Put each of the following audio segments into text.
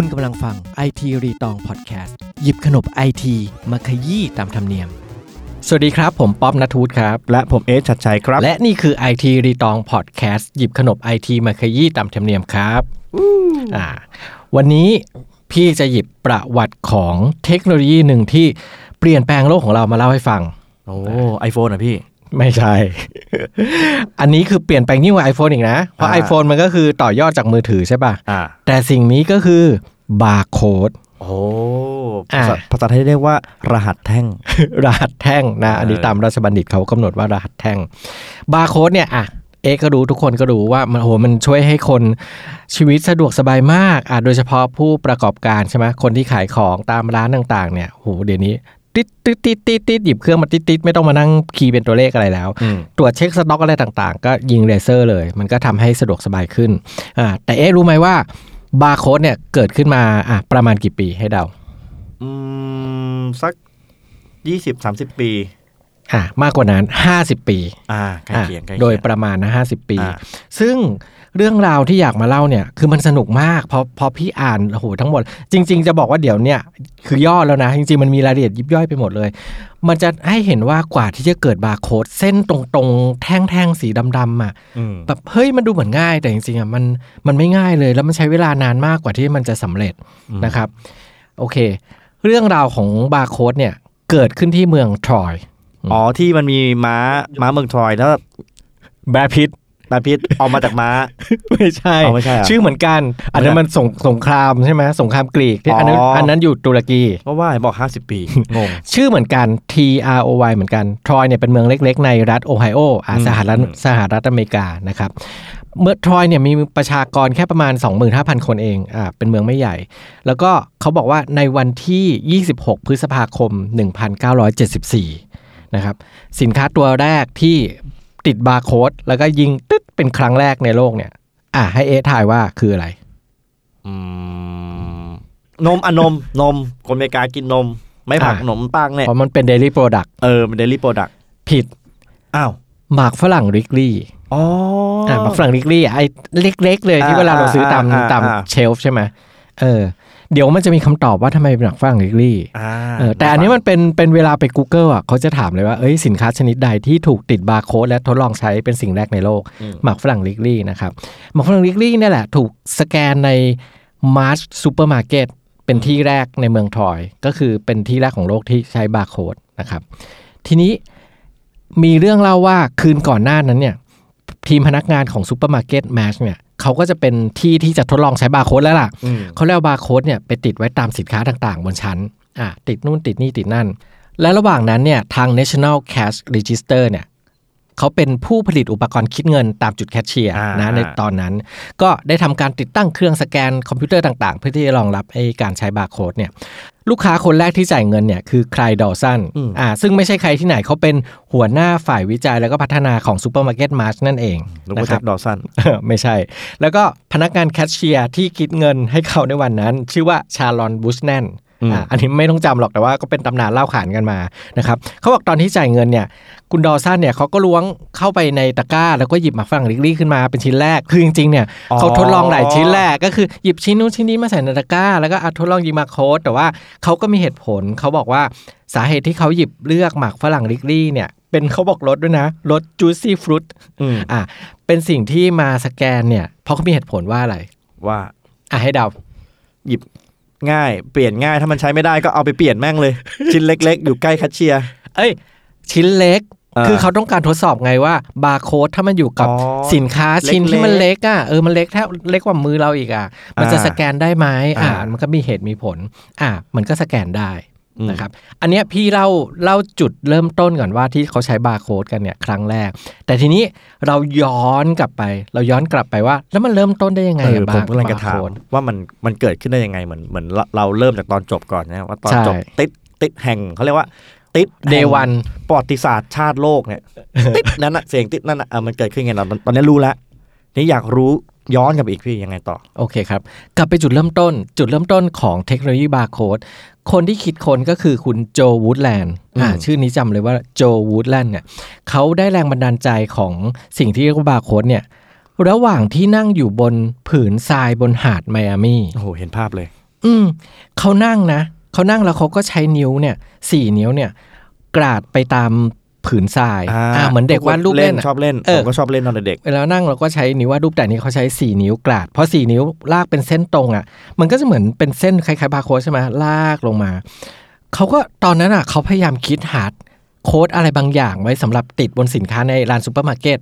คุณกำลังฟัง IT รีตองพอดแคสต์หยิบขนบไอทีมาขยี้ตามธรรมเนียม สวัสดีครับ ผมป๊อบนัทูตครับ และผมเอสชัดชัยครับ และนี่คือ IT รีตองพอดแคสต์หยิบขนบไอทีมาขยี้ตามธรรมเนียมครับอ่าวันนี้พี่จะหยิบประวัติของเทคโนโลยีหนึ่งที่เปลี่ยนแปลงโลกของเรามาเล่าให้ฟัง โอ้ iPhone อะพี่ ไม่ใช่ อันนี้คือเปลี่ยนแปลงยิ่งกว่า iPhone อีกนะ เพราะอ่า iPhone มันก็คือต่อยอดจากมือถือใช่ป่ะอ่าแต่สิ่งนี้ก็คือบาร์โค้ดโอ้อ่าภาษาภาษาไทยเรียกว่า รหัสแท่ง รหัสแท่งนะ อันนี้เออตามราชบัณฑิตเขากำหนดว่ารหัสแท่ง บาร์โค้ดเนี่ยอะเอกก็รู้ทุกคนก็รู้ว่ามันโหมันช่วยให้คนชีวิตสะดวกสบายมากอะโดยเฉพาะผู้ประกอบการใช่ไหมคนที่ขายของตามร้านต่างๆเนี่ยโหเดี๋ยวนี้ ติดติดติดติดติดหยิบเครื่องมาติดติดไม่ต้องมานั่ง key เป็นตัวเลขอะไรแล้วอืมตรวจเช็คสต็อกอะไรต่างๆ ก็ยิงเลเซอร์เลย มันก็ทำให้สะดวกสบายขึ้นอ่าแต่เอ๊ะรู้ไหมว่าบาร์โค้ดเนี่ยเกิดขึ้นมาอะประมาณกี่ปีให้เดาอืมสักยี่สิบสามสิบปีอะมากกว่านั้น50ปีอ่าใกล้อะเคียงใกล้โดยเคีงประมาณนะ50ปีอ่าซึ่ง เรื่องราวที่อยากมาเล่าเนี่ยคือมันสนุกมากพอพอพี่อ่านโอ้โหทั้งหมด จริง ๆ จะบอกว่าเดี๋ยวเนี่ยคือย่อแล้วนะ จริง ๆ มันมีรายละเอียดยิบย่อยไปหมดเลย มันจะให้เห็นว่ากว่าที่จะเกิดบาร์โค้ดเส้นตรงๆ แท่งๆ สีดำๆอะอืมแบบเฮ้ยมันดูเหมือนง่าย แต่จริงๆอะมันมันไม่ง่ายเลย แล้วมันใช้เวลานานมากกว่าที่มันจะสำเร็จนะครับโอเค เรื่องราวของบาร์โค้ดเนี่ยเกิดขึ้นที่เมืองทรอยอ๋อที่มันมีม้าม้าเมืองทรอยแล้วแบร์พิท ดาพิษออกมาจากม้า ไม่ใช่อ๋อไม่ใช่เหรอชื่อเหมือนกัน อันนั้นมันสงสงครามใช่ไหมสงครามกรีกที่อันนั้นอ๋ออัอันนั้นอยู่ตุรกีเพราะว่าบอกห้าสิบปีงงชื่อเหมือนกัน T R O Y เหมือนกันทรอยเนี่ยเป็นเมืองเล็ก ๆ ในรัฐโอไฮโออะอืมสหรัฐอืมสหรัฐอเมริกานะครับเมื่อทรอยเนี่ยมีประชากรแค่ประมาณ 25,000 คนเองอ่าเป็นเมืองไม่ใหญ่ แล้วก็เขาบอกว่าในวันที่ 26 พฤษภาคม 1974นะครับสินค้าตัวแรกที่ ติดบาร์โค้ดแล้วก็ยิงตึ๊ดเป็นครั้งแรกในโลกเนี่ย อะให้เอะทายว่าคืออะไรอืมนมอะนมนม คนอเมริกากินนม ไม่ผักอะนมปังเนี่ยเพราะมันเป็น daily product เออมัน daily product ผิดอ้าวหมากฝรั่ง Wrigley อ๋อออ่าหมากฝรั่ง Wrigley อะไอ้เล็ก ๆ เลยที่อ่าเวลาเราซื้อตามอ่าอ่าตามอ่า shelf ใช่ไหมเออ เดี๋ยวมันจะมีคำตอบว่าทำไมเป็นหมากฝรั่ง Wrigley อ่าเออแต่อันนี้มันเป็นเป็นเวลาไป Google อะเขาจะถามเลยว่าเอ้ยสินค้าชนิดใดที่ถูกติดบาร์โค้ดและทดลองใช้เป็นสิ่งแรกในโลกอืมหมากฝรั่ง Wrigley นะครับหมากฝรั่ง Wrigley เนี่ยแหละถูกสแกนใน Marsh ซูเปอร์มาร์เก็ตเป็นที่แรกในเมืองทรอย ก็คือเป็นที่แรกของโลกที่ใช้บาร์โค้ดนะครับทีนี้มีเรื่องเล่าว่าคืนก่อนหน้านั้นเนี่ยทีมพนักงานของซูเปอร์มาร์เก็ต Marsh เนี่ย เขาก็จะเป็นที่ที่จะทดลองใช้บาร์โค้ดแล้วล่ะอืมเขาเรียกว่าบาร์โค้ดเนี่ยไปติดไว้ตามสินค้าต่างๆ บนชั้นอะติดนู่นติดนี่ติดนั่น และระหว่างนั้นเนี่ยทาง National Cash Register เนี่ย เขาเป็นผู้ผลิตอุปกรณ์คิดเงินตามจุดแคชเชียร์อ่านะในตอนนั้น ก็ได้ทำการติดตั้งเครื่องสแกนคอมพิวเตอร์ต่างๆ เพื่อที่จะรองรับไอ้การใช้บาร์โค้ดเนี่ยลูกค้าคนแรกที่จ่ายเงินเนี่ยคือใคร Dawson อ่าซึ่งไม่ใช่ใครที่ไหนเขาเป็นหัวหน้าฝ่ายวิจัยแล้วก็พัฒนาของซูเปอร์มาร์เก็ต Marsh นั่นเองนึกนะว่าแจ็ค Dawson ไม่ใช่ แล้วก็พนักงานแคชเชียร์ที่คิดเงินให้เขาในวันนั้น ชื่อว่า Sharon Buchanan อืมอ่าอันนี้ไม่ต้องจำหรอกแต่ว่าก็เป็นตำนานเล่าขานกันมานะครับเขาบอกตอนที่จ่ายเงินเนี่ย คุณดอสันเนี่ยเขาก็ล้วงเข้าไปในตะกร้า แล้วก็หยิบหมากฝรั่งลิกลี่ขึ้นมาเป็นชิ้นแรก คือจริงๆเนี่ยเขาทดลองหลายชิ้นแรกก็คือหยิบชิ้นนู้นชิ้นนี้มาใส่ในตะกร้า แล้วก็อะทดลองยิงมาโค้ดแต่ว่าเขาก็มีเหตุผลเขาบอกว่าสาเหตุที่เขาหยิบเลือกหมากฝรั่งลิกลี่เนี่ยเป็นเขาบอกรสด้วยนะรสจูซี่ฟรุตอืมอะเป็นสิ่งที่มาสแกนเนี่ยเพราะเขามีเหตุผลว่าอะไรว่าอะให้เดาหยิบง่ายเปลี่ยนง่ายถ้ามันใช้ไม่ได้ก็เอาไปเปลี่ยนแม่งเลย ชิ้นเล็ก ๆ อยู่ใกล้แคชเชียร์เอ้ยชิ้นเล็กอ่า คือเขาต้องการทดสอบไงว่าบาร์โค้ดถ้ามันอยู่กับอ๋อสินค้าชิ้นเล็กๆที่มันเล็กอะเออมันเล็กแทบเล็กกว่ามือเราอีกอะมันจะอ่าสแกนได้ไหมอ่าอ่ามัมันก็มีเหตุมีผล อ่ามันก็สแกนได้อืมนะครับอันเนี้ยพี่เล่าเล่าจุดเริ่มต้นก่อนว่าที่เขาใช้บาร์โค้ดกันเนี่ยครั้งแรก แต่ทีนี้เราย้อนกลับไป เราย้อนกลับไปว่า แล้วมันเริ่มต้นได้ยังไงเอออะผมบาร์กำลังจะถามโค้ดว่ามันมันเกิดขึ้นได้ยังไงเหมือนเหมือนเราเราเริ่มจากตอนจบก่อนนะว่าตอนใช่จบติดติดแห่งเขาเรียกว่า ติดเดแห่งวันประวัติศาสตร์ชาติโลกเนี่ยติดนั้นอะเสียงติดนั่นอะเออมันเกิดขึ้นไงเราตอนนี้รู้แล้วนี่อยากรู้ย้อนกลับไปอีกพี่ยังไงต่อ โอเคครับ กลับไปจุดเริ่มต้น จุดเริ่มต้นของเทคโนโลยีบาร์โค้ดคนที่คิดค้นก็คือคุณโจวูดแลนด์อ่าอืมชื่อนี้จำเลยว่าโจวูดแลนด์เนี่ยเขาได้แรงบันดาลใจของสิ่งที่เรียกว่าบาร์โค้ดเนี่ยระหว่างที่นั่งอยู่บนผืนทรายบนหาดไมอามี่โอ้โหเห็นภาพเลย อืมเขานั่งนะ เขานั่งแล้วเขาก็ใช้นิ้วเนี่ยสี่นิ้วเนี่ยกราดไปตามผืนทรายอ่าเหมือนเด็กวาดรูปเล่นอะชอบเล่นเอผอมก็ชอบเล่นตอนเด็กเวลานั่งเราก็ใช้นิ้ววาดรูปแต่อันนี้เขาใช้4นิ้วกราดเพราะ4นิ้วลากเป็นเส้นตรงอะ มันก็จะเหมือนเป็นเส้นคล้ายๆบาร์โค้ดใช่ไหมลากลงมาเขาก็ตอนนั้นอะเขาพยายามคิดหาโค้ดอะไรบางอย่างไว้สำหรับติดบนสินค้าในร้านซูเปอร์มาร์เก็ต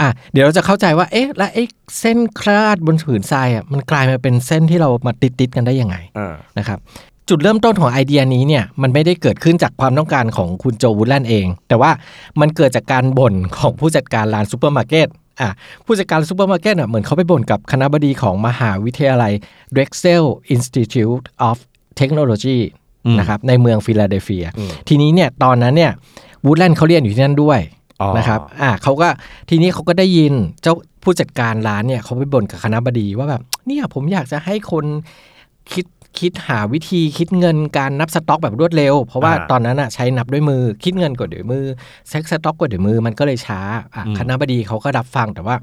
อะเดี๋ยวเราจะเข้าใจว่าเอ๊ะแล้วไอ้เส้นกราดบนผืนทรายอะมันกลายมาเป็นเส้นที่เรามาติดๆกันได้ยังไงๆอ่านะครับ จุดเริ่มต้นของไอเดียนี้เนี่ยมันไม่ได้เกิดขึ้นจากความต้องการของคุณโจวูดแลนด์เอง แต่ว่ามันเกิดจากการบ่นของผู้จัดการร้านซูเปอร์มาร์เก็ตอะผู้จัดการซูเปอร์มาร์เก็ตอะเหมือนเขาไปบ่นกับคณบดีของมหาวิทยาลัย Drexel Institute of Technology อืมนะครับในเมืองฟิลาเดลเฟียอืมทีนี้เนี่ยตอนนั้นเนี่ยวูดแลนด์เขาเรียนอยู่ที่นั่นด้วยอ๋อนะครับอ่าเขาก็ทีนี้เขาก็ได้ยินเจ้าผู้จัดการร้านเนี่ยเขาไปบ่นกับคณบดีว่าแบบเนี่ยผมอยากจะให้คน คิดคิดหาวิธีคิดเงินการนับสต็อกแบบรวดเร็ว เพราะว่าอ่าตอนนั้นอะใช้นับด้วยมือคิดเงินกดด้วยมือเช็กสต็อกกดด้วยมือมันก็เลยช้าอะอืมคณบดีเขาก็รับฟังแต่ว่า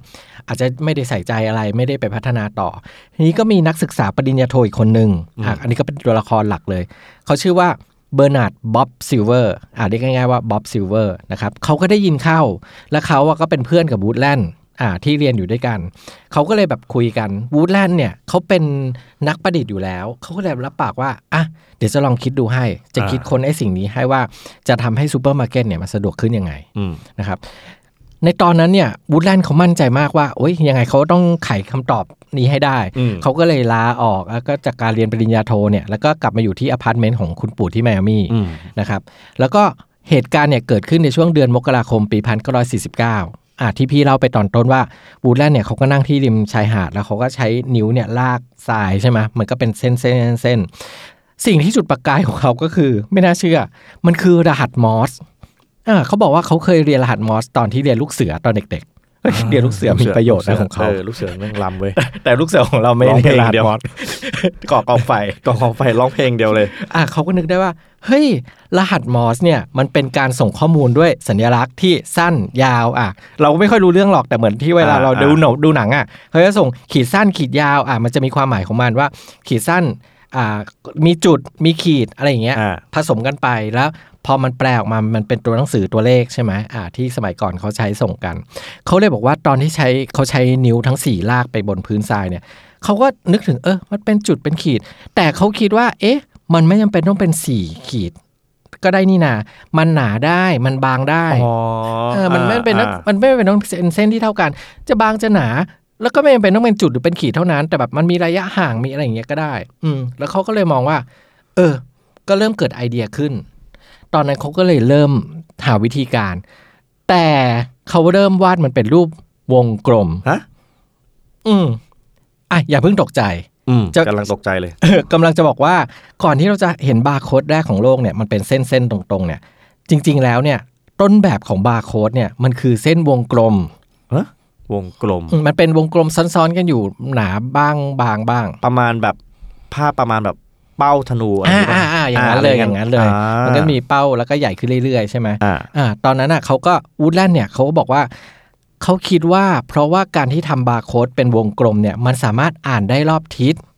อาจจะไม่ได้ใส่ใจอะไรไม่ได้ไปพัฒนาต่อ ทีนี้ก็มีนักศึกษาปริญญาโทอีกคนหนึ่งอะอันนี้ก็เป็นตัวละครหลักเลย เขาชื่อว่าเบอร์นาร์ดบ๊อบซิลเวอร์อ่าเรียกง่ายๆว่าบ๊อบซิลเวอร์นะครับเขาก็ได้ยินเข้า แล้วเขาอะก็เป็นเพื่อนกับวูดแลนด์ อ่าที่เรียนอยู่ด้วยกัน เขาก็เลยแบบคุยกันวูดแลนด์เนี่ยเขาเป็นนักประดิษฐ์อยู่แล้ว เขาก็เลยรับปากว่าอะเดี๋ยวจะลองคิดดูให้ จะอ่าคิดค้นไอ้สิ่งนี้ให้ว่าจะทำให้ซูเปอร์มาร์เก็ตเนี่ยมันสะดวกขึ้นยังไงอืมนะครับในตอนนั้นเนี่ยวูดแลนด์เขามั่นใจมากว่าโอ้ยยังไงเขาต้องไขคำตอบนี้ให้ได้อืมเขาก็เลยลาออกแล้วก็จากการเรียนปริญญาโทเนี่ยแล้วก็กลับมาอยู่ที่อพาร์ตเมนต์ของคุณปู่ที่ไมอามี่อืมนะครับแล้วก็เหตุการณ์เนี่ยเกิดขึ้นในช่วงเดือนมกราคมปี 1949 อะที่พี่เล่าไปตอนต้นว่าวูดแลนด์เนี่ยเขาก็นั่งที่ริมชายหาด แล้วเขาก็ใช้นิ้วเนี่ยลากทรายใช่ไหมมันก็เป็นเส้นเส้นเส้นสิ่งที่จุดประกายของเขาก็คือ ไม่น่าเชื่อ มันคือรหัสมอสอ่าเขาบอกว่าเขาเคยเรียนรหัสมอสตอนที่เรียนลูกเสือตอนเด็กๆ เฮ้ยเรียนลูกเสือมีประโยชน์นะของเขาเออลูกเสือแม่งลำเว้ยแต่ลูกเสือของเราไม่ร้องเพลงได้รหัสเดียวมอสก่อกองไฟกองของไฟร้องเพลงเดียวเลย อะเขาก็นึกได้ว่า เฮ้ย รหัสมอสเนี่ยมันเป็นการส่งข้อมูลด้วยสัญลักษณ์ที่สั้นยาวอะ เราก็ไม่ค่อยรู้เรื่องหรอกแต่เหมือนที่เวลาอ่าเราดูอ่าหนงดูหนังอะเขาจะส่งขีดสั้นขีดยาวอะมันจะมีความหมายของมันว่า ขีดสั้นอ่า มีจุดมีขีดอะไรอย่างเงี้ยอ่าผสมกันไปแล้วพอมันแปลออกมา มันเป็นตัวหนังสือตัวเลขใช่ไหมอ่า ที่สมัยก่อนเขาใช้ส่งกัน เขาเลยบอกว่าตอนที่ใช้เขาใช้นิ้วทั้งสี่ลากไปบนพื้นทรายเนี่ยเขาก็นึกถึงเออ มันเป็นจุดเป็นขีด แต่เขาคิดว่า เอ๊ะ มันไม่จำเป็นต้องเป็นสี่ขีด ก็ได้นี่นา มันหนาได้ มันบางได้ อ๋อเออมันไม่เป็นต้องอ่ามันไม่เป็นต้องเป็นเส้นที่เท่ากัน จะบางจะหนา แล้วก็ไม่จำเป็นต้องเป็นจุดหรือเป็นขีดเท่านั้น แต่แบบมันมีระยะห่างมีอะไรอย่างเงี้ยก็ได้ อืม แล้วเขาก็เลยมองว่า เออ ก็เริ่มเกิดไอเดียขึ้น ตอนนั้นเขาก็เลยเริ่มหาวิธีการ แต่เขาเริ่มวาดมันเป็นรูปวงกลมฮะอืมอะอย่าเพิ่งตกใจอืมจะกำลังตกใจเลยกำลังจะบอกว่าก่อนที่เราจะเห็นบาร์โค้ดแรกของโลกเนี่ยมันเป็นเส้นเส้นๆตรงๆ เนี่ย จริง ๆ แล้วเนี่ย ต้นแบบของบาร์โค้ดเนี่ยมันคือเส้นวงกลม วงกลมอืมมันเป็นวงกลมซ้อนๆกันอยู่หนาบ้างบางบ้าง ประมาณแบบภาพประมาณแบบเป้าธนูอะไรอ่านี้ป่ะอ่าอ่าอย่างนั้นเลยอย่างนั้นเลยอ่ามันก็มีเป้าแล้วก็ใหญ่ขึ้นเรื่อยๆ ใช่ไหมอ่าอ่าตอนนั้นอะเขาก็วูดแลนด์เนี่ยเขาก็บอกว่าเขาคิดว่าเพราะว่าการที่ทำบาร์โค้ดเป็นวงกลมเนี่ยมันสามารถอ่านได้รอบทิศอ๋อ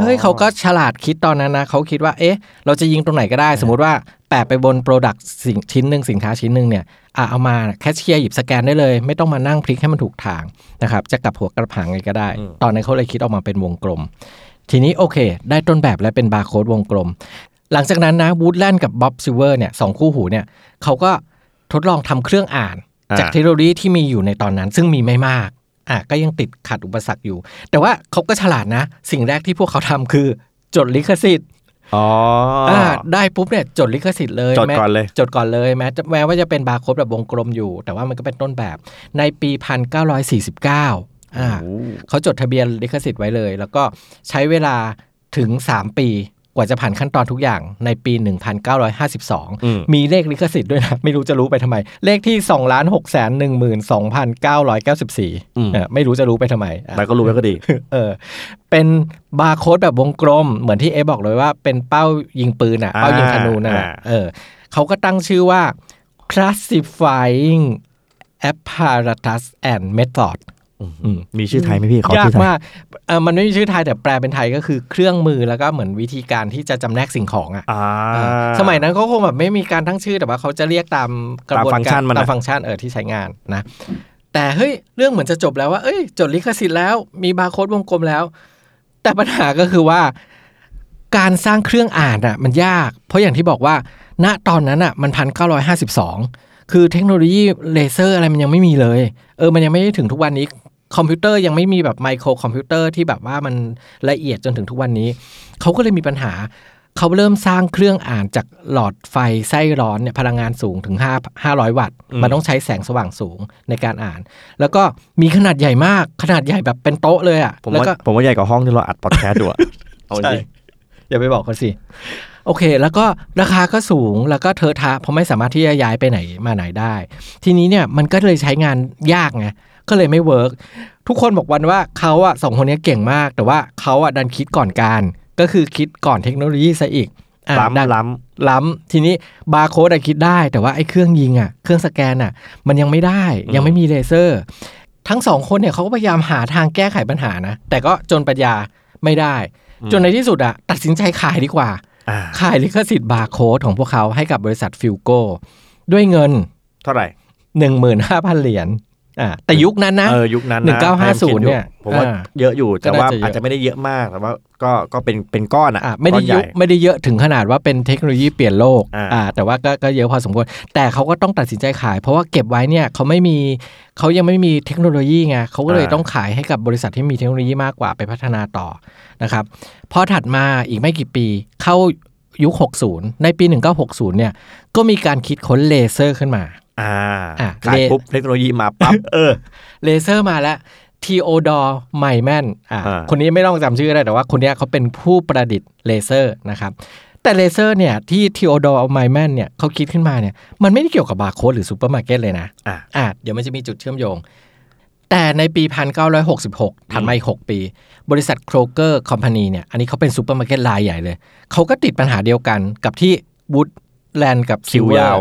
เฮ้ยเขาก็ฉลาดคิดตอนนั้นนะเขาคิดว่าเอ๊ะ เราจะยิงตรงไหนก็ได้ สมมุติว่าแปะไปบน product สิ่งชิ้นหนึ่งสินค้าชิ้นหนึ่งเนี่ยอะเอามาแคชเชียร์หยิบสแกนได้เลย ไม่ต้องมานั่งพลิกให้มันถูกทางนะครับจะกลับหัวกลับหางไงก็ได้ ตอนนั้นเขาเลยคิดออกมาเป็นวงกลม ทีนี้โอเค ได้ต้นแบบและเป็นบาร์โค้ดวงกลม หลังจากนั้นนะวูดแลนด์กับบ๊อบซิลเวอร์เนี่ยสองคู่หูเนี่ยเขาก็ทดลองทำเครื่องอ่านอ่าจากเทคโนโลยีที่มีอยู่ในตอนนั้น ซึ่งมีไม่มาก อะก็ยังติดขัดอุปสรรคอยู่ แต่ว่าเขาก็ฉลาดนะ สิ่งแรกที่พวกเขาทำคือ จดลิขสิทธิ์อ๋ออ่าได้ปุ๊บเนี่ยจดลิขสิทธิ์เลยจดแม้ก่อนเลยจดก่อนเลยแม้จะแม้ว่าจะเป็นบาร์โค้ดแบบวงกลมอยู่ แต่ว่ามันก็เป็นต้นแบบในปี 1949อ่าโอ้เขาจดทะเบียนลิขสิทธิ์ไว้เลย แล้วก็ใช้เวลาถึง 3 ปี กว่าจะผ่านขั้นตอนทุกอย่างในปีอืม1952 มีเลขลิขสิทธิ์ด้วยนะ ไม่รู้จะรู้ไปทำไม เลขที่2ล้าน6แสน12,994อืมเออไม่รู้จะรู้ไปทำไมอะแต่ก็รู้ไว้ก็ดีเออเป็นบาร์โค้ดแบบวงกลม เหมือนที่เอบอกเลยว่าเป็นเป้ายิงปืนอะอ่าเป้ายิงธนูนั่นแหละอ่าเออเขาก็ตั้งชื่อว่า classifying apparatus and method อื มมีชื่อไทยไหมพี่ขอยากชื่อไทยมากเออมันไม่มีชื่อไทยแต่แปลเป็นไทยก็คือเครื่องมือแล้วก็เหมือนวิธีการที่จะจำแนกสิ่งของอะอ่าเออสมัยนั้นเขาคงแบบไม่มีการทั้งชื่อแต่ว่าเขาจะเรียกตามกระบวนการตามฟังก์ชันมันอะตามฟังก์ชันเออที่ใช้งานนะ แต่เฮ้ยเรื่องเหมือนจะจบแล้วว่าเอ้ย จดลิขสิทธิ์แล้วมีบาร์โค้ดวงกลมแล้ว แต่ปัญหาก็คือว่า การสร้างเครื่องอ่านอะมันยาก เพราะอย่างที่บอกว่า ณตอนนั้นอะมันพันเก้าร้อยห้าสิบสองคือเทคโนโลยีเลเซอร์อะไรมันยังไม่มีเลย เออ มันยังไม่ได้ถึงทุกวันนี้ คอมพิวเตอร์ยังไม่มีแบบไมโครคอมพิวเตอร์ที่แบบว่ามันละเอียดจนถึงทุกวันนี้ เขาก็เลยมีปัญหา เขาเริ่มสร้างเครื่องอ่านจากหลอดไฟไส้ร้อนเนี่ยพลังงานสูงถึง5 500 วัตต์ มันต้องใช้แสงสว่างสูงในการอ่าน แล้วก็มีขนาดใหญ่มากขนาดใหญ่แบบเป็นโต๊ะเลยอะ่ะผมแล้วว่าก็ผมว่าใหญ่กว่าห้องที่เราอัดพอดแคสต์ดูอะเอาจใช่ริงอย่าไปบอกเขาสิโอเค แล้วก็ราคาก็สูงแล้วก็เทอะทะเพราะไม่สามารถที่จะย้ายไปไหนมาไหนได้ ทีนี้เนี่ยมันก็เลยใช้งานยากไง ก็เลยไม่ work ทุกคนบอกวันว่าเขาอะสองคนนี้เก่งมาก แต่ว่าเขาอะดันคิดก่อนกาล ก็คือคิดก่อนเทคโนโลยีซะอีกอะดันล้ำล้ล้ำทีนี้บาร์โค้ดอะคิดได้ แต่ว่าไอ้เครื่องยิงอะเครื่องสแกนอะมันยังไม่ได้อืมยังไม่มีเลเซอร์ ทั้งสองคนเนี่ยเขาก็พยายามหาทางแก้ไขปัญหานะ แต่ก็จนปัญญาไม่ได้ จนในที่สุดอะตัดสินใจขายดีกว่าอ่าขายลิขสิทธิ์บาร์โค้ดของพวกเขาให้กับบริษัท Philco ด้วยเงิน เท่าไหร่15,000เหรียญ อ่าแต่ยุคนั้นนะเออยุคนั้นหนึ่งเก้าห้าศูนย์เนี่ยผมว่าอ่าเยอะอยู่แต่ก็น่าว่าจะเยอะอาจจะไม่ได้เยอะมากแต่ว่าก็ก็เป็นเป็นก้อนอะอะไม่ได้ก้อนใหยุญ่คไม่ได้เยอะถึงขนาดว่าเป็นเทคโนโลยีเปลี่ยนโลกอ่าอ่าแต่ว่าก็ก็เยอะพอสมควรแต่เขาก็ต้องตัดสินใจขาย เพราะว่าเก็บไว้เนี่ยเขาไม่มีเขายังไม่มีเทคโนโลยีไงเขาก็เลยต้องขายให้กับบริษัทที่มีเทคโนโลยีมากกว่าไปพัฒนาต่อนะครับพอถัดมาอีกไม่กี่ปีเข้ายุค 60 ในปี 1960 เนี่ยก็มีการคิดค้นเลเซอร์ขึ้นมา อ่าอะขายเลปุ๊บเทคโนโลยีมาปั๊บเออเลเซอร์มาแล้วทีโอดอร์ไมแมนอ่าอ่าคนนี้ไม่ต้องจำชื่อได้แต่ว่าคนเนี้ยเขาเป็นผู้ประดิษฐ์เลเซอร์นะครับแต่เลเซอร์เนี่ยที่ทีโอดอร์ไมแมนเนี่ยเขาคิดขึ้นมาเนี่ยมันไม่ได้เกี่ยวกับบาร์โค้ดหรือซูเปอร์มาร์เก็ตเลยนะอะอ่าเดี๋ยวมันจะมีจุดเชื่อมโยง แต่ในปี 1966ถัดมาอีก 6 ปี บริษัท Kroger Company เนี่ยอันนี้เขาเป็นซูเปอร์มาร์เก็ตรายใหญ่เลยเขาก็ติดปัญหาเดียวกันกับที่วูดแลนด์กับ Silver คิวยาว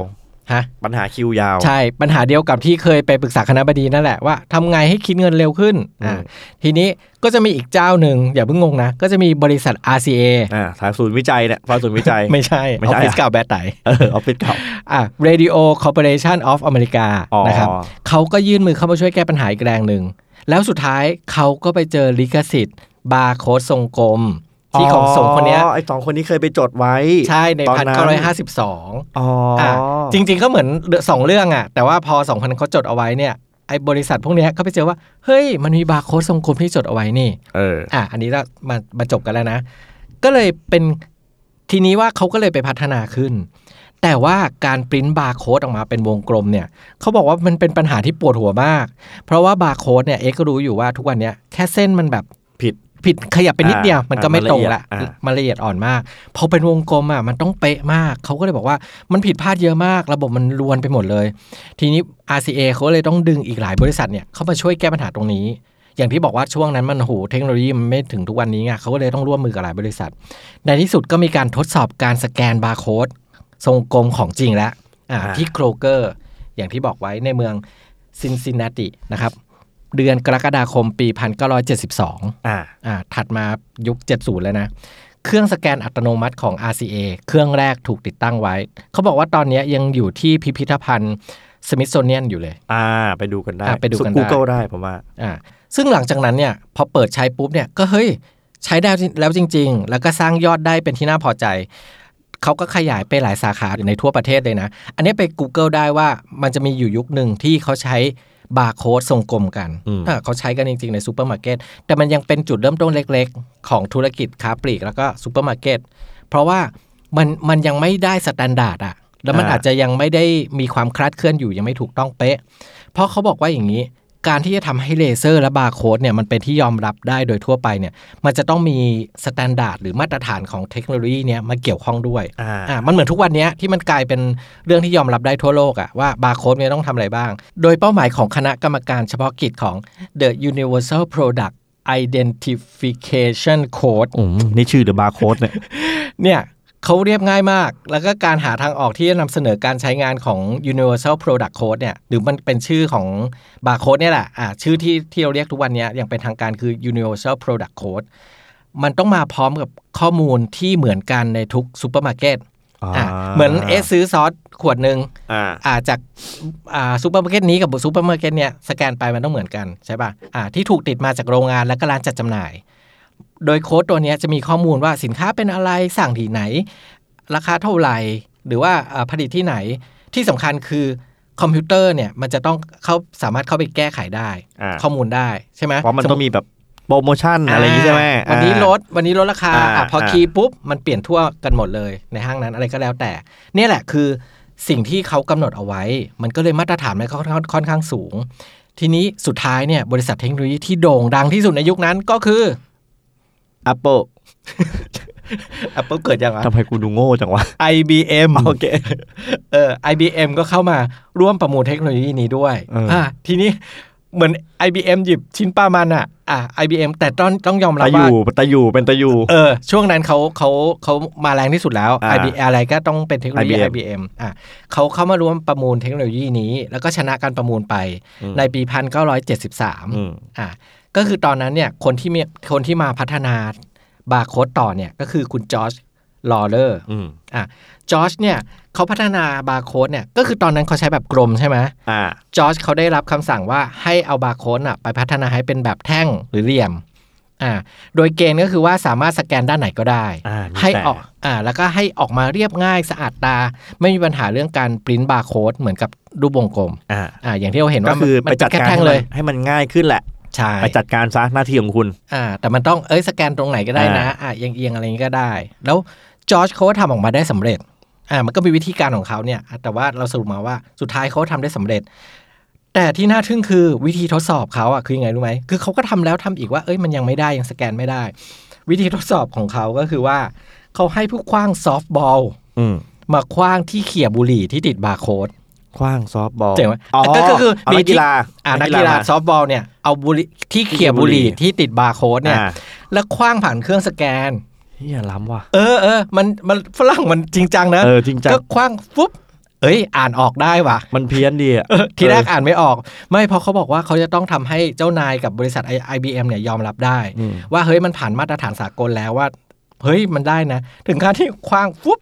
ฮะปัญหาคิวยาว ใช่ปัญหาเดียวกับที่เคยไปปรึกษาคณบดีนั่นแหละว่าทำไงให้คิดเงินเร็วขึ้นอ่าอืมทีนี้ก็จะมีอีกเจ้าหนึ่งอย่าเพิ่งงงนะ ก็จะมีบริษัท RCA อ่าทางศูนย์วิจัยเนี่ยทางศูนย์วิจัย ไม่ใช่ไม่ออใช่ฟฟิศอะเก่าแบตไตเออออฟฟิศเก่าอะ Radio Corporation of America อ๋อนะครับเขาก็ยื่นมือเข้ามาช่วยแก้ปัญหาอีกแรงหนึ่งแล้วสุดท้ายเขาก็ไปเจอลิขสิทธิ์บาร์โค้ดทรงกลม ที่ของสองคนเนี้ยไอ้สองคนนี้เคยไปจดไว้ ใช่ในตอนนั้นเก้าร้อยห้าสิบสองอ๋อออะจริง ๆ ก็เหมือนสองเรื่องอะ แต่ว่าพอสองคนนั้นเขาจดเอาไว้เนี่ยไอ้บริษัทพวกเนี้ยก็ไปเจอว่า เฮ้ย มันมีบาร์โค้ดทรงกลมที่จดเอาไว้นี่ เอออะอันนี้เรามามาจบกันแล้วนะ ก็เลยเป็นทีนี้ว่าเขาก็เลยไปพัฒนาขึ้น แต่ว่าการปริ้นบาร์โค้ดออกมาเป็นวงกลมเนี่ยเขาบอกว่ามันเป็นปัญหาที่ปวดหัวมาก เพราะว่าบาร์โค้ดเนี่ยเอ็กก็รู้อยู่ว่าทุกวันเนี้ยแค่เส้นมันแบบ ผิดผิดขยับไปนิดเดียวอ่ามันก็ไม่ตรงละมันละเอียดอ่ามันละเอียดอ่อนมากพอเป็นวงกลมอะมันต้องเป๊ะมากเขาก็เลยบอกว่ามันผิดพลาดเยอะมาก ระบบมันรวนไปหมดเลย ทีนี้ RCA เขาเลยต้องดึงอีกหลายบริษัทเนี่ยเข้ามาช่วยแก้ปัญหาตรงนี้ อย่างที่บอกว่าช่วงนั้นมันโหเทคโนโลยีมันไม่ถึงทุกวันนี้ไงเขาก็เลยต้องร่วมมือกับหลายบริษัท ในที่สุดก็มีการทดสอบการสแกนบาร์โค้ดทรงกลมของจริงแล้วอ่าอ่าที่ Kroger อย่างที่บอกไว้ในเมืองซินซินนาตินะครับ เดือนกรกฎาคมปี 1972อ่าอ่าถัดมายุค 70 แล้วนะ เครื่องสแกนอัตโนมัติของ RCA เครื่องแรกถูกติดตั้งไว้ เขาบอกว่าตอนนี้ยังอยู่ที่พิพิธภัณฑ์สมิ t โซเนียนอยู่เลย อ่า ไปดูกันได้อะไปดูกันได้กูเกิลได้ผมว่า อ่า ซึ่งหลังจากนั้นเนี่ยพอเปิดใช้ปุ๊บเนี่ยก็เฮ้ยใช้ได้แล้วจริง ๆ แล้วก็สร้างยอดได้เป็นที่น่าพอใจ เขาก็ขยายไปหลายสาขาในทั่วประเทศเลยนะ อันนี้ไป Google ได้ว่ามันจะมีอยู่ยุคหนึ่งที่เขาใช้ บาร์โค้ดทรงกลมกันอืมอ่าเขาใช้กันจริง ๆ ในซูเปอร์มาร์เก็ต แต่มันยังเป็นจุดเริ่มต้นเล็ก ๆ ของธุรกิจค้าปลีกแล้วก็ซูเปอร์มาร์เก็ต เพราะว่ามันมันยังไม่ได้ standard อะแล้วมันอาจจะยังไม่ได้มีความคลาดเคลื่อนอยู่ยังไม่ถูกต้องเป๊ะ เพราะเขาบอกว่าอย่างนี้ การที่จะทำให้เลเซอร์และบาร์โค้ดเนี่ยมันเป็นที่ยอมรับได้โดยทั่วไปเนี่ยมันจะต้องมี standard หรือมาตรฐานของเทคโนโลยีเนี่ยมาเกี่ยวข้องด้วยอ่าอ่ามันเหมือนทุกวันเนี้ยที่มันกลายเป็นเรื่องที่ยอมรับได้ทั่วโลกอะว่าบาร์โค้ดเนี่ยต้องทำอะไรบ้าง โดยเป้าหมายของคณะกรรมการเฉพาะกิจของ The Universal Product Identification Code อืมนี่ชื่อหรือบาร์โค้ดเนี่ยเนี่ย เขาเรียบง่ายมาก แล้วก็การหาทางออกที่จะนำเสนอการใช้งานของ Universal Product Code เนี่ย หรือมันเป็นชื่อของ Barcode เนี่ยแหละอ่าชื่อที่ที่เราเรียกทุกวันเนี้ยอย่างเป็นทางการคือ Universal Product Code มันต้องมาพร้อมกับข้อมูลที่เหมือนกันในทุกซูเปอร์มาร์เก็ตอ่าเหมือนเอสซื้อซอสขวดหนึ่งอ่าอ่าจากอ่าซูเปอร์มาร์เก็ตนี้กับซูเปอร์มาร์เก็ตเนี้ยสแกนไปมันต้องเหมือนกันใช่ป่ะอ่าที่ถูกติดมาจากโรงงานและก็ร้านจัดจำหน่าย โดยโค้ดตัวเนี้ยจะมีข้อมูลว่าสินค้าเป็นอะไรสั่งที่ไหน ราคาเท่าไหร่ หรือว่าอ่าผลิตที่ไหนที่สำคัญคือคอมพิวเตอร์เนี่ยมันจะต้องเข้าสามารถเข้าไปแก้ไขได้อ่าข้อมูลได้ใช่ไหมเพราะมันต้องมีแบบโปรโมชั่นอะไรอย่างงี้ใช่ไหมวันนี้อ่าลดวันนี้ลดราคาอ่าอะพออ่าคีย์ปุ๊บ มันเปลี่ยนทั่วกันหมดเลยในห้างนั้นอะไรก็แล้วแต่ เนี่ยแหละคือสิ่งที่เขากำหนดเอาไว้ มันก็เลยมาตรฐานมันค่อนข้างค่อนข้างสูง ทีนี้สุดท้ายเนี่ยบริษัทเทคโนโลยีที่โด่งดังที่สุดในยุคนั้นก็คือ Apple Apple เกิดยังไงทำไมกูดูโง่จังวะ IBM โอเคเออ IBM ก็เข้ามาร่วมประมูลเทคโนโลยีนี้ด้วยเอออ่อะทีนี้เหมือน IBM หยิบชิ้นปลามันอะอะ IBM แต่ต้องต้องยอมรับตาอว่ายู่ตาอยู่เป็นตาอยู่เออช่วงนั้นเขาเขาเขามาแรงที่สุดแล้วอ่า IBM อะไรก็ต้องเป็นเทคโนโลยี IBM IBM อะเขาเข้ามาร่วมประมูลเทคโนโลยีนี้ แล้วก็ชนะการประมูลไปอืมในปีอื1973มอะ ก็คือตอนนั้นเนี่ยคนที่มีคนที่มาพัฒนาบาร์โค้ดต่อเนี่ยก็คือคุณจอร์จลอเลอร์อืมอะจอร์จเนี่ยเขาพัฒนาบาร์โค้ดเนี่ยก็คือตอนนั้นเขาใช้แบบกลมใช่ไหมอ่าจอร์จเขาได้รับคำสั่งว่าให้เอาบาร์โค้ดอะไปพัฒนาให้เป็นแบบแท่งหรือเหลี่ยมอ่าโดยเกณฑ์ก็คือว่าสามารถสแกนด้านไหนก็ได้อ่ามีให้แต่ออกอ่าแล้วก็ให้ออกมาเรียบง่ายสะอาดตา ไม่มีปัญหาเรื่องการปริ้นบาร์โค้ดเหมือนกับรูปวงกลมอ่าอ่าอย่างที่เราเห็นก็ว่าคือมันไปจัดแค่การแท่งให้เลมันยให้มันง่ายขึ้นแหละ ใช่ไปจัดการซะหน้าที่ของคุณ อ่า แต่มันต้องเอ้ยสแกนตรงไหนก็ได้นะ อ่าเอียงๆอะไรอย่างนี้ก็ได้ แล้วจอร์จเขาก็ทำออกมาได้สำเร็จ อ่า มันก็มีวิธีการของเขาเนี่ยอะแต่ว่าเราสรุปมาว่าสุดท้ายเขาทำได้สำเร็จ แต่ที่น่าทึ่งคือวิธีทดสอบเขาอะคือยังไงรู้ไหมคือเขาก็ทำแล้วทำอีกว่าเอ้ยมันยังไม่ได้ยังสแกนไม่ได้ วิธีทดสอบของเขาก็คือว่าเขาให้ผู้คว้างซอฟต์บอลอืมมาคว้างที่เขี่ยบุหรี่ที่ติดบาร์โค้ด คว้างซอฟต์บอลเจ๋งไหมอ๋อก็คือคือเอามีนักกีฬาอ่านักกีฬามาซอฟต์บอลเนี่ยเอาบุหรี่ที่เขี่ยบุหรี่ที่ติดบาร์โค้ดเนี่ยอ่าแล้วคว้างผ่านเครื่องสแกนเฮียล้ำว่ะเออเออมันมันฝรั่งมันจริงจังนะเออจริงจังก็คว้างปุ๊บเอ้ยอ่านออกได้ว่ะ มันเพี้ยนดีอะเออทีแรกอ่านไม่ออก ไม่เพราะเขาบอกว่าเขาจะต้องทำให้เจ้านายกับบริษัท IBM เนี่ยยอมรับได้อืมว่าเฮ้ยมันผ่านมาตรฐานสากลแล้วว่า เฮ้ยมันได้นะ ถึงขั้นที่คว้างปุ๊บ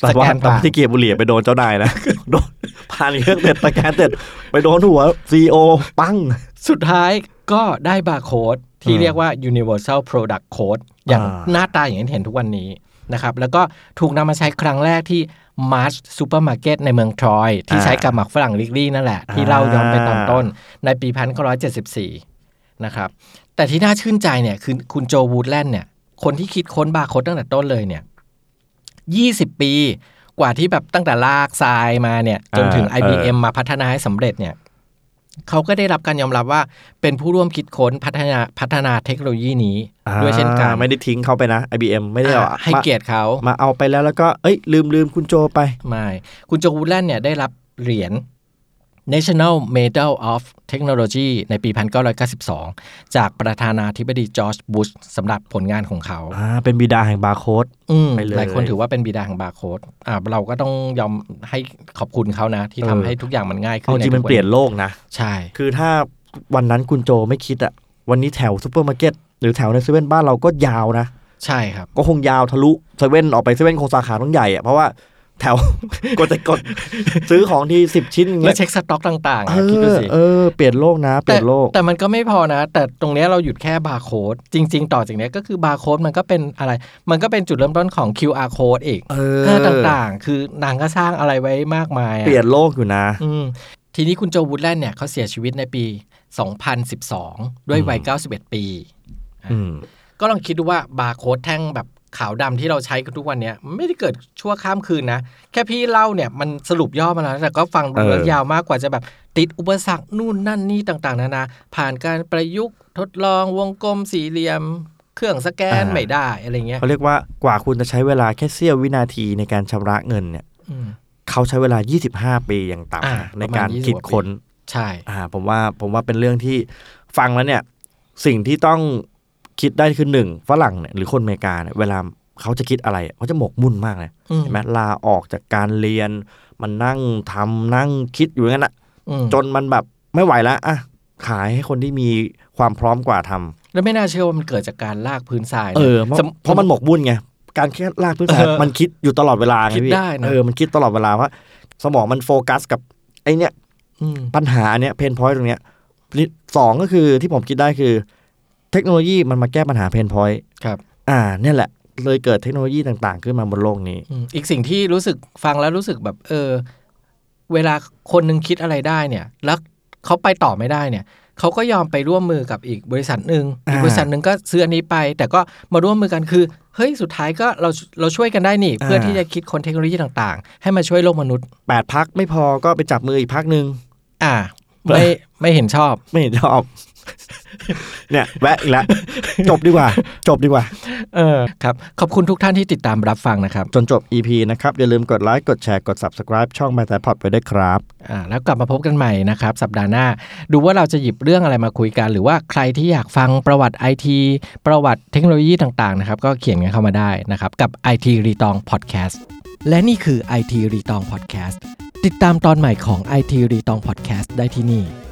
สแต่แกว่านตอนผ่านที่เกียร์บุหรี่ไปโดนเจ้านายนะโดนผ่านเครื่องเสร็จสแกนเสร็จไปโดนหัวซีโอปังสุดท้ายก็ได้บาร์โค้ดที่อ่าเรียกว่า Universal Product Code อย่างอ่าหน้าตาอย่างที่เห็นทุกวันนี้นะครับ แล้วก็ถูกนำมาใช้ครั้งแรกที่ March Supermarket ในเมืองทรอย ที่ใช้กับหมักฝรั่งลิกลี่นั่นแหละ ที่เล่าย้อนไปตอนต้น ในปี 1974 นะครับ แต่ที่น่าชื่นใจเนี่ยคือคุณโจวูดแลนด์เนี่ยคนที่คิดค้นบาร์โค้ดตั้งแต่ต้นเลยเนี่ย 20 ปี กว่าที่แบบตั้งแต่ลากทรายมาเนี่ยจนถึงอ่า IBM มาพัฒนาให้สำเร็จเนี่ยเขาก็ได้รับการยอมรับว่าเป็นผู้ร่วมคิดค้นพัฒนาพัฒนาเทคโนโลยีนี้ด้วยเช่นกันอ่าไม่ได้ทิ้งเขาไปนะ IBM ไม่ได้อ่าเอาให้เกียรติเขามาเอาไปแล้วแล้วก็เอ้ยลืมลืมคุณโจไปไม่คุณโจวูดแลนด์เนี่ยได้รับเหรียญ National Medal of Technology ในปี 1992 จากประธานาธิบดีจอร์จบุชสำหรับผลงานของเขา อ่า เป็นบิดาแห่งบาร์โค้ดอืมไปเลยหลายคนถือว่าเป็นบิดาของบาร์โค้ดอ่าเราก็ต้องยอมให้ขอบคุณเขานะ ที่เออทำให้ทุกอย่างมันง่ายขึ้เอานจริงมันใทุกเปลี่ยนโลกนะ ใช่ คือถ้าวันนั้นคุณโจไม่คิดอะวันนี้แถวซูเปอร์มาร์เก็ตหรือแถวในเซเว่นบ้านเราก็ยาวนะ ใช่ครับ ก็คงยาวทะลุเซเว่นออกไปเซเว่นคงสาขาต้องใหญ่อะเพราะว่า แถวกดจะกดซื้อของที่สิบชิ้นอย่างแล้เงี้วเช็คสต็อกต่างๆเออะคิดดูสิเออเปลี่ยนโลกนะ เปลี่ยนโลก แต่แต่มันก็ไม่พอนะ แต่ตรงเนี้ยเราหยุดแค่บาร์โค้ดจริง ๆ ต่อจากเนี้ยก็คือบาร์โค้ดมันก็เป็นอะไร มันก็เป็นจุดเริ่มต้นของ QR code อีกเอเออต่างๆ คือนางก็สร้างอะไรไว้มากมายอะเปลี่ยนโลกอยู่นะอืมทีนี้คุณโจวูดแลนด์เนี่ยเขาเสียชีวิตในปี 2012 ด้วยวัย 91 ปีอืมก็ลองคิดดูว่าบาร์โค้ดแท่งแบบ ขาวดำที่เราใช้กันทุกวันเนี้ยมันไม่ได้เกิดชั่วข้ามคืนนะ แค่พี่เล่าเนี่ยมันสรุปย่อมาแล้วแต่ก็ฟังดูเออแล้วยาวมากกว่าจะแบบติดอุปสรรคนู่นนั่นนี่ต่างๆ นานา ผ่านการประยุกต์ทดลองวงกลมสี่เหลี่ยม เครื่องสแกนไม่ได้อะไรเงี้ยเขาเรียกว่ากว่าคุณจะใช้เวลาแค่เสี้ยววินาทีในการชำระเงินเนี่ยอืมเขาใช้เวลา 25 ปีอย่างอ่าต่ำในประมาณการ20คิดค้นใช่ อ่า ผมว่าผมว่าเป็นเรื่องที่ฟังแล้วเนี่ย สิ่งที่ต้อง คิดได้คือหนึ่งฝรั่งเนี่ยหรือคนอเมริกาเนี่ยเวลาเขาจะคิดอะไรเขาจะหมกมุ่นมากเลยอืมเห็นไหมลาออกจากการเรียน มันนั่งทำนั่งคิดอยู่อย่างนั้นอะอืมจนมันแบบไม่ไหวแล้วอะขายให้คนที่มีความพร้อมกว่าทำแล้วไม่น่าเชื่อว่ามันเกิดจากการลากพื้นทรายนะเออเพราะสมเพราะมันหมกมุ่นไงการแค่ลากพื้นฐานเออมันคิดอยู่ตลอดเวลาไงคิดพี่ได้นะเออมันคิดตลอดเวลาว่า สมองมันโฟกัสกับไอเนี้ยอืมปัญหาเนี้ย pain point ตรงเนี้ยสองก็คือที่ผมคิดได้คือ เทคโนโลยีมันมาแก้ปัญหา pain point ครับ อ่าเนี่ยแหละ เลยเกิดเทคโนโลยีต่างๆ ขึ้นมาบนโลกนี้อืมอีกสิ่งที่รู้สึกฟังแล้วรู้สึกแบบ เออ เวลาคนหนึงคิดอะไรได้เนี่ย แล้วเขาไปต่อไม่ได้เนี่ยเขาก็ยอมไปร่วมมือกับอีกบริษัทหนึ่งอีกอ่าบริษัทหนึ่งก็ซื้ออันนี้ไป แต่ก็มาร่วมมือกันคือเฮ้ยสุดท้ายก็เราเราช่วยกันได้นี่ เพื่อที่จะคิดคนเทคโนโลยีต่างๆ ให้มาช่วยโลกมนุษย์แปดพักไม่พอก็ไปจับมืออีกพักหนึ่งอ่า ไม่ไม่เห็นชอบ ไม่เห็นชอบ เนี่ยแวะอีกแล้วจบดีกว่า จบดีกว่า เออครับ ขอบคุณทุกท่านที่ติดตามรับฟังนะครับ จนจบ EP นะครับ อย่าลืมกดไลค์กดแชร์กด Subscribe ช่อง My t h a p o d ไปด้วยครับอ่าแล้วกลับมาพบกันใหม่นะครับ สัปดาห์หน้า ดูว่าเราจะหยิบเรื่องอะไรมาคุยกัน หรือว่าใครที่อยากฟังประวัติไอทีประวัติเทคโนโลยีต่างๆนะครับก็เขียนกันเข้ามาได้นะครับกับ IT รีตองพอดแคสต์และนี่คือ IT รีตองพอดแคสต์ติดตามตอนใหม่ของ IT รีตองพอดแคสต์ได้ที่นี่